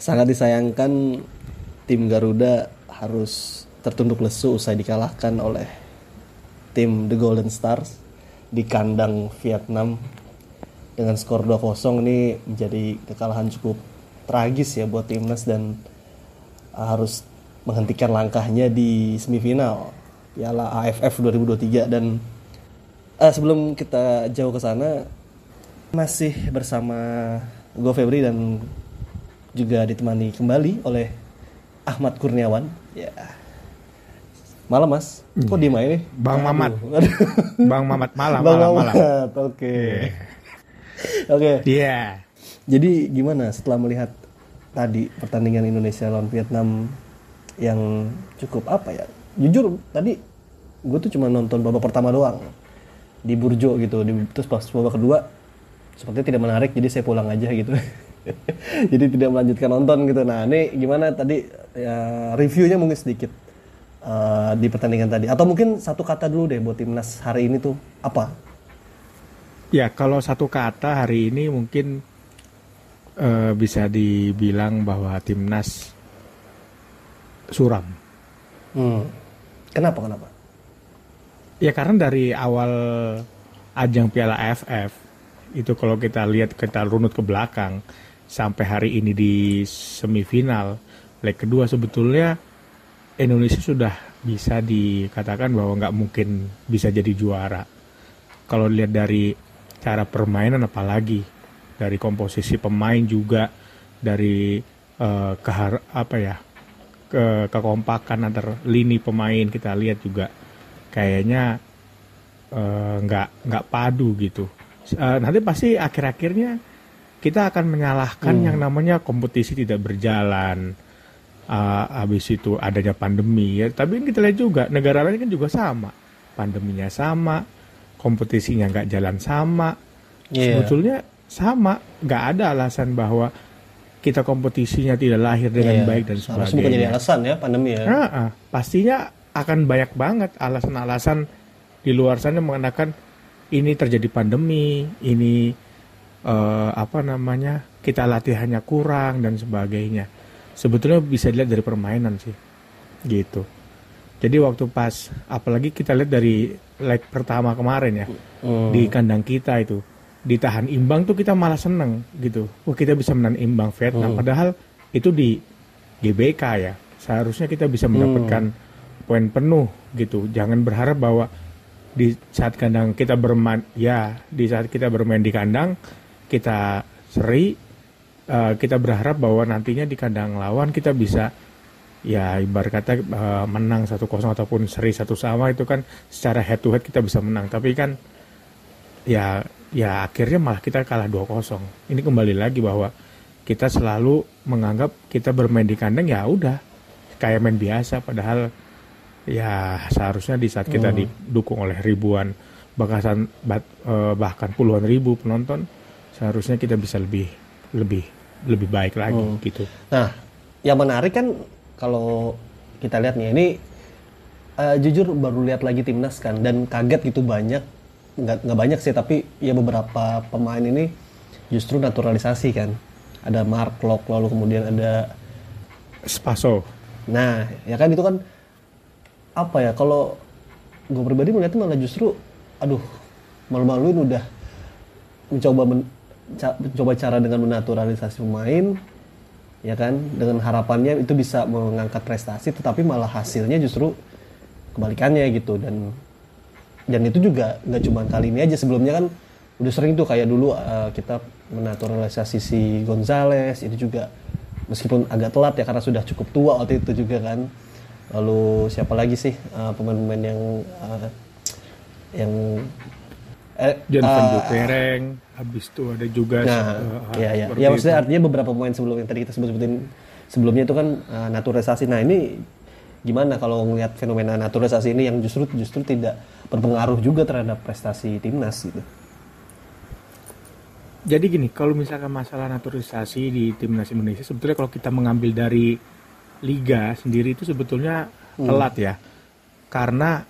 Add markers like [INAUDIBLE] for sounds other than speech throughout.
sangat disayangkan tim Garuda harus tertunduk lesu usai dikalahkan oleh tim The Golden Stars di kandang Vietnam. Dengan skor 2-0 ini menjadi kekalahan cukup tragis ya buat timnas dan harus menghentikan langkahnya di semifinal Piala AFF 2023 dan uh, sebelum kita jauh ke sana masih bersama gue Febri dan juga ditemani kembali oleh Ahmad Kurniawan ya malam mas kok Iya. diem aja nih Bang Mamat. [LAUGHS] Aduh. Bang Mamat malam, Bang malam, malam. Mamat oke oke Iya. jadi gimana setelah melihat tadi pertandingan Indonesia lawan Vietnam yang cukup apa ya? Jujur tadi gue tuh cuma nonton babak pertama doang di Burjo gitu. Di, terus pas babak kedua sepertinya tidak menarik jadi saya pulang aja gitu. [LAUGHS] [LAUGHS] jadi tidak melanjutkan nonton gitu. Nah ini gimana tadi ya, reviewnya mungkin sedikit eh, di pertandingan tadi atau mungkin satu kata dulu deh buat timnas hari ini tuh apa? Ya, kalau satu kata hari ini mungkin eh, bisa dibilang bahwa timnas suram. Hmm. Kenapa kenapa? Ya karena dari awal ajang Piala AFF itu kalau kita lihat kita runut ke belakang sampai hari ini di semifinal leg kedua sebetulnya Indonesia sudah bisa dikatakan bahwa nggak mungkin bisa jadi juara. Kalau dilihat dari cara permainan apalagi dari komposisi pemain juga dari eh, kehar apa ya ke kekompakan antar lini pemain kita lihat juga kayaknya eh, nggak nggak padu gitu. Eh, nanti pasti akhir-akhirnya kita akan menyalahkan yang namanya kompetisi tidak berjalan. Eh, habis itu adanya pandemi ya. Tapi kita lihat juga negara lain kan juga sama. Pandeminya sama, kompetisinya nggak jalan sama. Iya. Sebetulnya sama, nggak ada alasan bahwa kita kompetisinya tidak lahir dengan Iya. baik dan Harusnya bukan jadi sebagainya. alasan ya pandemi ya. Ah, ah. pastinya akan banyak banget alasan-alasan di luar sana mengatakan ini terjadi pandemi, ini eh, apa namanya kita latihannya kurang dan sebagainya. Sebetulnya bisa dilihat dari permainan sih, gitu. Jadi waktu pas, apalagi kita lihat dari leg pertama kemarin ya, Hmm. di kandang kita itu ditahan imbang tuh kita malah seneng gitu. Wah kita bisa menang imbang Vietnam. Padahal itu di GBK ya. Seharusnya kita bisa mendapatkan poin penuh gitu. Jangan berharap bahwa di saat kandang kita bermain ya di saat kita bermain di kandang kita seri eh, kita berharap bahwa nantinya di kandang lawan kita bisa ya ibarat kata eh, menang 1-0 ataupun seri satu sama itu kan secara head to head kita bisa menang. Tapi kan ya ya akhirnya malah kita kalah 2-0 ini kembali lagi bahwa kita selalu menganggap kita bermain di kandang ya udah kayak main biasa. Padahal ya seharusnya di saat kita didukung oleh ribuan bahkan eh, bahkan puluhan ribu penonton seharusnya kita bisa lebih lebih lebih baik lagi gitu. Nah, yang menarik kan kalau kita lihat nih ini eh, jujur baru lihat lagi timnas kan dan kaget gitu banyak nggak nggak banyak sih tapi ya beberapa pemain ini justru naturalisasi kan. Ada Mark Locke lalu kemudian ada Spaso. Nah, ya kan itu kan apa ya kalau gue pribadi melihatnya malah justru aduh malu-maluin udah mencoba men- mencoba cara dengan menaturalisasi pemain ya kan? Dengan harapannya itu bisa mengangkat prestasi tetapi malah hasilnya justru kebalikannya gitu. Dan dan itu juga nggak cuma kali ini aja. Sebelumnya kan udah sering tuh kayak dulu uh, kita menaturalisasi si Gonzales itu juga meskipun agak telat ya karena sudah cukup tua waktu itu juga kan. Lalu siapa lagi sih uh, pemain-pemain yang uh, yang eh, John Van uh, Dupereng habis itu ada juga Nah, eh, ya, ya. ya maksudnya itu. artinya beberapa pemain sebelum yang tadi kita sebut-sebutin sebelumnya itu kan uh, naturalisasi. Nah ini gimana kalau ngelihat fenomena naturalisasi ini yang justru justru tidak berpengaruh juga terhadap prestasi timnas gitu. Jadi gini, kalau misalkan masalah naturalisasi di timnas Indonesia, sebetulnya kalau kita mengambil dari liga sendiri itu sebetulnya telat ya, karena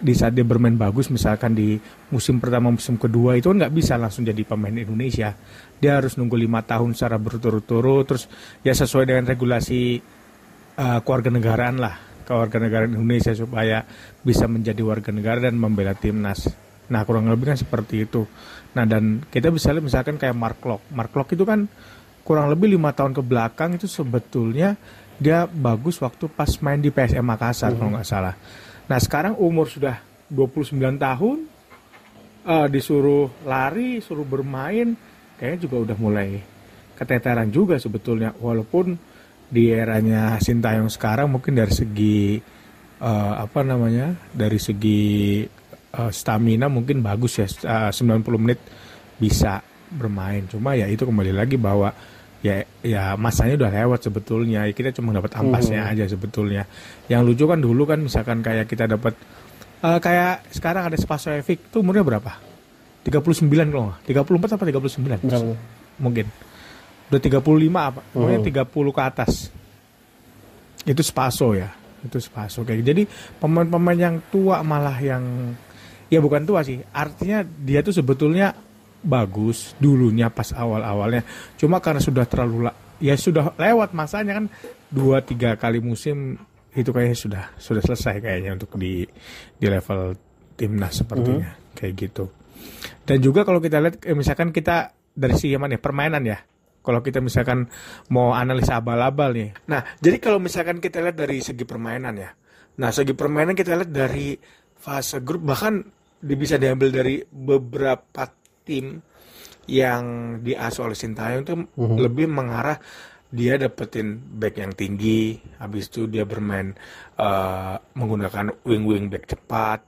di saat dia bermain bagus misalkan di musim pertama musim kedua itu kan nggak bisa langsung jadi pemain Indonesia. Dia harus nunggu lima tahun secara berturut-turut terus ya sesuai dengan regulasi uh, keluarga negaraan lah keluarga negara Indonesia supaya bisa menjadi warga negara dan membela timnas. Nah kurang lebih kan seperti itu. Nah dan kita bisa lihat misalkan kayak Mark Locke Mark Locke itu kan kurang lebih lima tahun ke belakang itu sebetulnya dia bagus waktu pas main di PSM Makassar mm -hmm. kalau nggak salah Nah sekarang umur sudah 29 tahun, uh, disuruh lari, suruh bermain, kayaknya juga udah mulai keteteran juga sebetulnya. Walaupun di eranya Sintayong sekarang mungkin dari segi uh, apa namanya, dari segi uh, stamina mungkin bagus ya, uh, 90 menit bisa bermain. Cuma ya itu kembali lagi bahwa ya ya masanya udah lewat sebetulnya. Kita cuma dapat ampasnya hmm. aja sebetulnya. Yang lucu kan dulu kan misalkan kayak kita dapat uh, kayak sekarang ada Spaso Evic tuh umurnya berapa? 39 kalau nggak. 34 apa 39 berapa? mungkin. Udah 35 apa? Pokoknya hmm. 30 ke atas. Itu Spaso ya. Itu Spaso kayak gitu. jadi pemain-pemain yang tua malah yang ya bukan tua sih. Artinya dia tuh sebetulnya bagus dulunya pas awal-awalnya. Cuma karena sudah terlalu la ya sudah lewat masanya kan dua tiga kali musim itu kayaknya sudah sudah selesai kayaknya untuk di di level timnas sepertinya mm -hmm. kayak gitu. Dan juga kalau kita lihat eh, misalkan kita dari segi mana ya permainan ya. Kalau kita misalkan mau analisa abal-abal nih. Nah, jadi kalau misalkan kita lihat dari segi permainan ya. Nah, segi permainan kita lihat dari fase grup bahkan bisa diambil dari beberapa tim yang diasuh oleh Sintayong itu mm-hmm. lebih mengarah dia dapetin back yang tinggi, habis itu dia bermain uh, menggunakan wing wing back cepat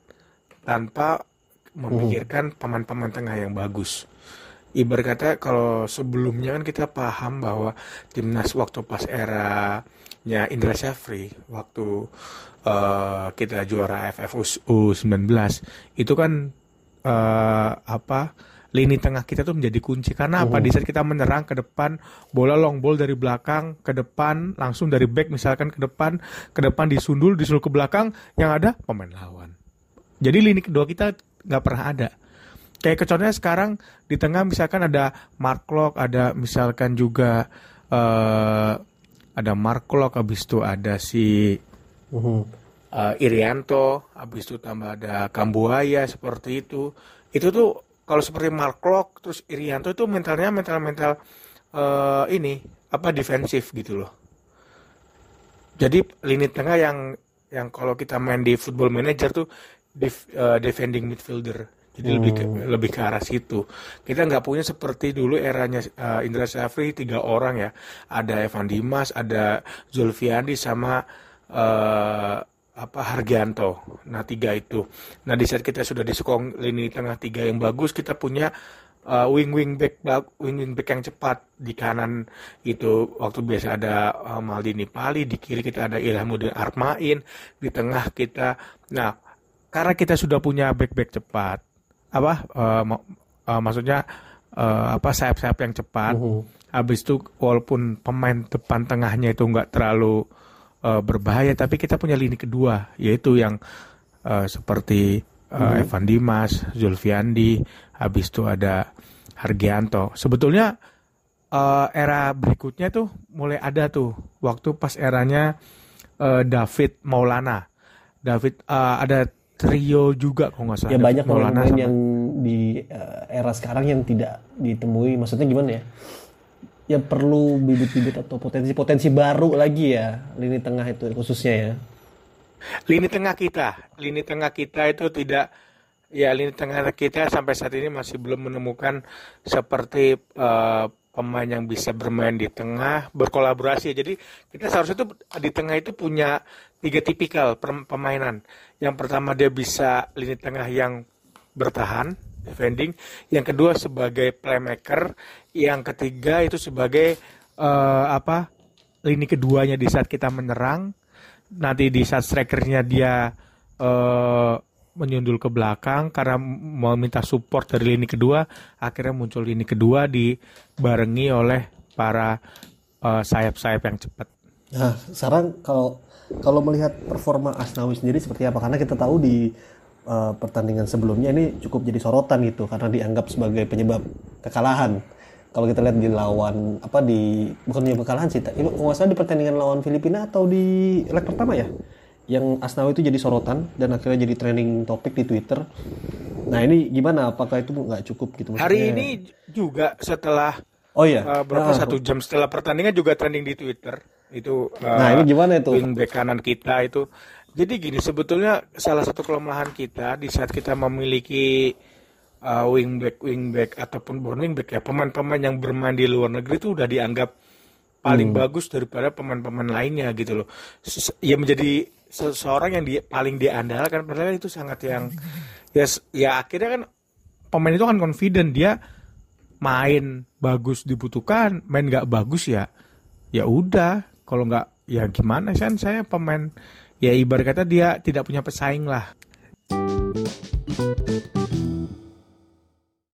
tanpa memikirkan pemain-pemain tengah yang bagus. Ibarat kata kalau sebelumnya kan kita paham bahwa timnas waktu pas era-nya Indra Syafri waktu uh, kita juara AFF U19 itu kan uh, apa lini tengah kita tuh menjadi kunci karena apa? Di saat kita menyerang ke depan, bola long ball dari belakang ke depan, langsung dari back misalkan ke depan, ke depan disundul, disuruh ke belakang, yang ada pemain lawan. Jadi lini kedua kita nggak pernah ada. Kayak keconnya sekarang di tengah misalkan ada Mark Lock, ada misalkan juga uh, ada Mark Lock, habis itu ada si uh, Irianto, habis itu tambah ada Kambuaya seperti itu. Itu tuh kalau seperti Mark Locke terus Irianto itu mentalnya mental mental uh, ini apa defensif gitu loh. Jadi lini tengah yang yang kalau kita main di football manager tuh def, uh, defending midfielder. Jadi hmm. lebih ke, lebih ke arah situ. Kita nggak punya seperti dulu eranya uh, Indra Safri tiga orang ya. Ada Evan Dimas ada Zulfiandi sama uh, apa Hargianto. Nah tiga itu. Nah di saat kita sudah disekong lini tengah tiga yang bagus, kita punya uh, wing wing back wing wing back yang cepat di kanan itu waktu biasa ada uh, Maldini Pali di kiri kita ada Ilhamuddin Armain di tengah kita nah karena kita sudah punya back back cepat apa uh, uh, maksudnya uh, apa sayap-sayap yang cepat uh -huh. habis itu walaupun pemain depan tengahnya itu nggak terlalu uh, berbahaya tapi kita punya lini kedua yaitu yang uh, seperti uh, hmm. Evan Dimas, Zulfiandi, habis itu ada Hargianto. Sebetulnya uh, era berikutnya tuh mulai ada tuh waktu pas eranya uh, David Maulana. David uh, ada trio juga kok nggak salah. Ya banyak Maulana pemain yang di uh, era sekarang yang tidak ditemui. Maksudnya gimana ya? Yang perlu bibit-bibit atau potensi-potensi baru lagi ya lini tengah itu khususnya ya. Lini tengah kita, lini tengah kita itu tidak ya lini tengah kita sampai saat ini masih belum menemukan seperti uh, pemain yang bisa bermain di tengah berkolaborasi. Jadi kita seharusnya itu di tengah itu punya tiga tipikal permainan. Yang pertama dia bisa lini tengah yang bertahan, defending. Yang kedua sebagai playmaker, yang ketiga itu sebagai uh, apa? lini keduanya di saat kita menyerang. Nanti di saat strikernya dia uh, menyundul ke belakang karena mau minta support dari lini kedua, akhirnya muncul lini kedua dibarengi oleh para sayap sayap-sayap yang cepat. Nah, sekarang kalau kalau melihat performa Asnawi sendiri seperti apa? Karena kita tahu di eh, pertandingan sebelumnya ini cukup jadi sorotan gitu karena dianggap sebagai penyebab kekalahan. Kalau kita lihat di lawan apa di bukan penyebab kekalahan sih, tapi nggak salah di pertandingan lawan Filipina atau di leg pertama ya, yang Asnawi itu jadi sorotan dan akhirnya jadi trending topik di Twitter. Nah ini gimana? Apakah itu nggak cukup gitu? Hari Maksudnya- ini juga setelah oh iya, uh, berapa Nah, satu jam setelah pertandingan juga trending di Twitter itu. uh, Nah, ini gimana itu? Wingback kanan kita itu. Jadi gini sebetulnya salah satu kelemahan kita di saat kita memiliki uh, wingback wingback ataupun bukan wingback ya pemain-pemain yang bermain di luar negeri itu udah dianggap paling Hmm. bagus daripada pemain-pemain lainnya gitu loh. Ya menjadi seseorang yang dia paling diandalkan padahal itu sangat yang [LAUGHS] ya ya akhirnya kan pemain itu kan confident dia main bagus dibutuhkan, main nggak bagus ya ya udah kalau nggak ya gimana kan saya pemain ya ibarat kata dia tidak punya pesaing lah